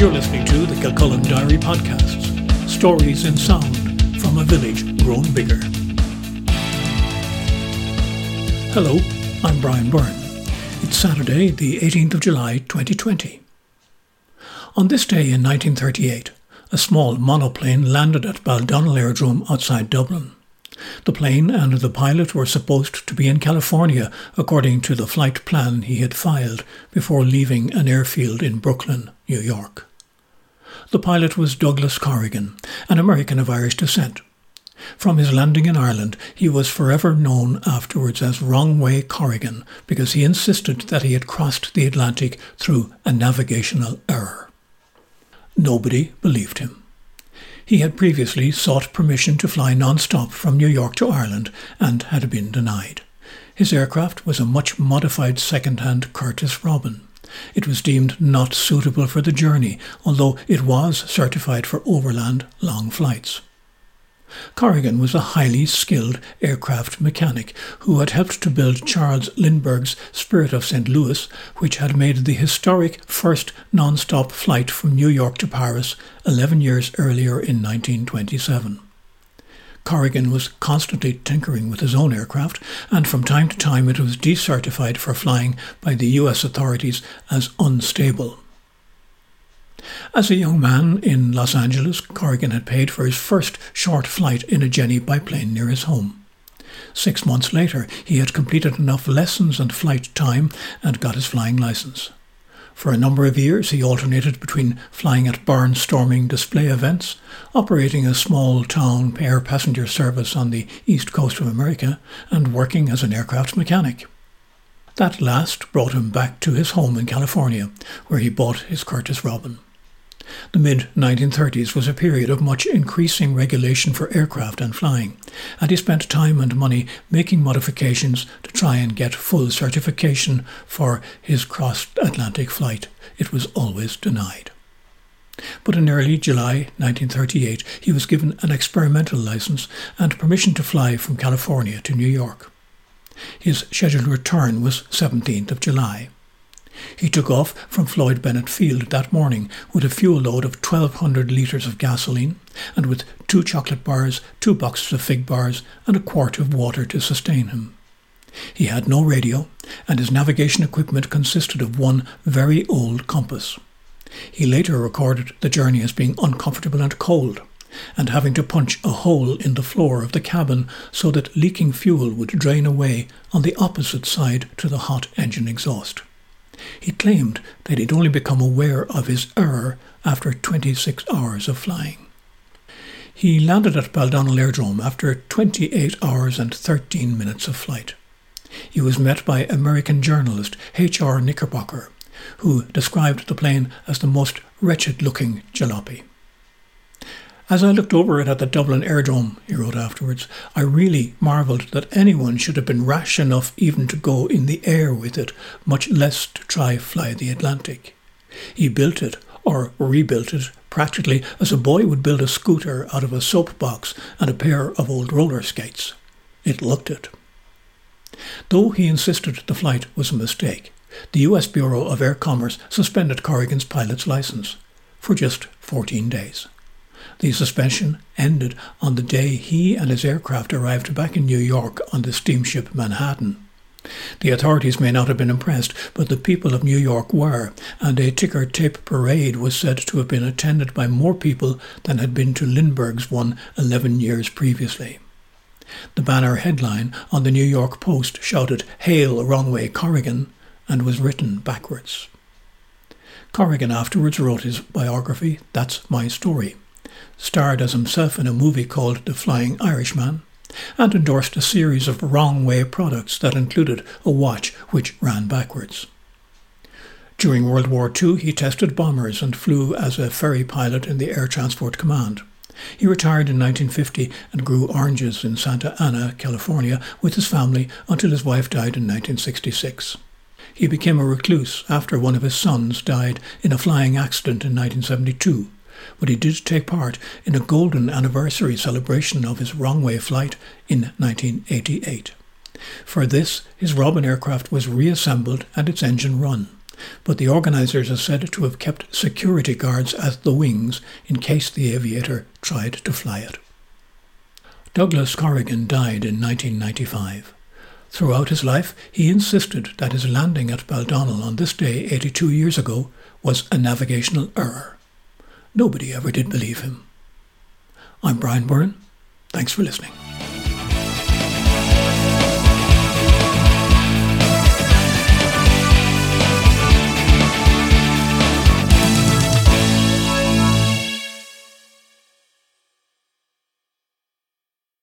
You're listening to the Kilcullen Diary Podcasts Stories in Sound from a Village Grown Bigger. Hello, I'm Brian Byrne. It's Saturday, the 18th of July 2020. On this day in 1938, a small monoplane landed at Baldonnel Aerodrome outside Dublin. The plane and the pilot were supposed to be in California according to the flight plan he had filed before leaving an airfield in Brooklyn, New York. The pilot was Douglas Corrigan, an American of Irish descent. From his landing in Ireland, he was forever known afterwards as Wrong Way Corrigan because he insisted that he had crossed the Atlantic through a navigational error. Nobody believed him. He had previously sought permission to fly non-stop from New York to Ireland and had been denied. His aircraft was a much modified second-hand Curtiss Robin. It was deemed not suitable for the journey, although it was certified for overland long flights. Corrigan was a highly skilled aircraft mechanic who had helped to build Charles Lindbergh's Spirit of St. Louis, which had made the historic first non-stop flight from New York to Paris 11 years earlier in 1927. Corrigan was constantly tinkering with his own aircraft, and from time to time it was decertified for flying by the US authorities as unstable. As a young man in Los Angeles, Corrigan had paid for his first short flight in a Jenny biplane near his home. Six months later, he had completed enough lessons and flight time and got his flying license. For a number of years, he alternated between flying at barnstorming display events, operating a small town air passenger service on the east coast of America, and working as an aircraft mechanic. That last brought him back to his home in California, where he bought his Curtiss Robin. The mid 1930s was a period of much increasing regulation for aircraft and flying, and he spent time and money making modifications to try and get full certification for his cross Atlantic flight. It was always denied. But in early July 1938, he was given an experimental license and permission to fly from California to New York. His scheduled return was 17th of July. He took off from Floyd Bennett Field that morning with a fuel load of 1,200 litres of gasoline and with two chocolate bars, two boxes of fig bars, and a quart of water to sustain him. He had no radio, and his navigation equipment consisted of one very old compass. He later recorded the journey as being uncomfortable and cold, and having to punch a hole in the floor of the cabin so that leaking fuel would drain away on the opposite side to the hot engine exhaust. He claimed that he'd only become aware of his error after 26 hours of flying. He landed at Baldonnel Aerodrome after 28 hours and 13 minutes of flight. He was met by American journalist H.R. Knickerbocker, who described the plane as the most wretched looking jalopy. As I looked over it at the Dublin Aerodrome, he wrote afterwards, I really marvelled that anyone should have been rash enough even to go in the air with it, much less to try fly the Atlantic. He built it, or rebuilt it, practically as a boy would build a scooter out of a soap box and a pair of old roller skates. It looked it. Though he insisted the flight was a mistake, the US Bureau of Air Commerce suspended Corrigan's pilot's license for just 14 days. The suspension ended on the day he and his aircraft arrived back in New York on the steamship Manhattan. The authorities may not have been impressed, but the people of New York were, and a ticker tape parade was said to have been attended by more people than had been to Lindbergh's one eleven years previously. The banner headline on the New York Post shouted, Hail Wrong Way Corrigan, and was written backwards. Corrigan afterwards wrote his biography, That's My Story starred as himself in a movie called The Flying Irishman, and endorsed a series of wrong way products that included a watch which ran backwards. During World War II, he tested bombers and flew as a ferry pilot in the Air Transport Command. He retired in 1950 and grew oranges in Santa Ana, California, with his family until his wife died in 1966. He became a recluse after one of his sons died in a flying accident in 1972 but he did take part in a golden anniversary celebration of his wrong way flight in 1988. For this, his Robin aircraft was reassembled and its engine run, but the organisers are said to have kept security guards at the wings in case the aviator tried to fly it. Douglas Corrigan died in 1995. Throughout his life, he insisted that his landing at Baldonnel on this day 82 years ago was a navigational error. Nobody ever did believe him. I'm Brian Byrne. Thanks for listening.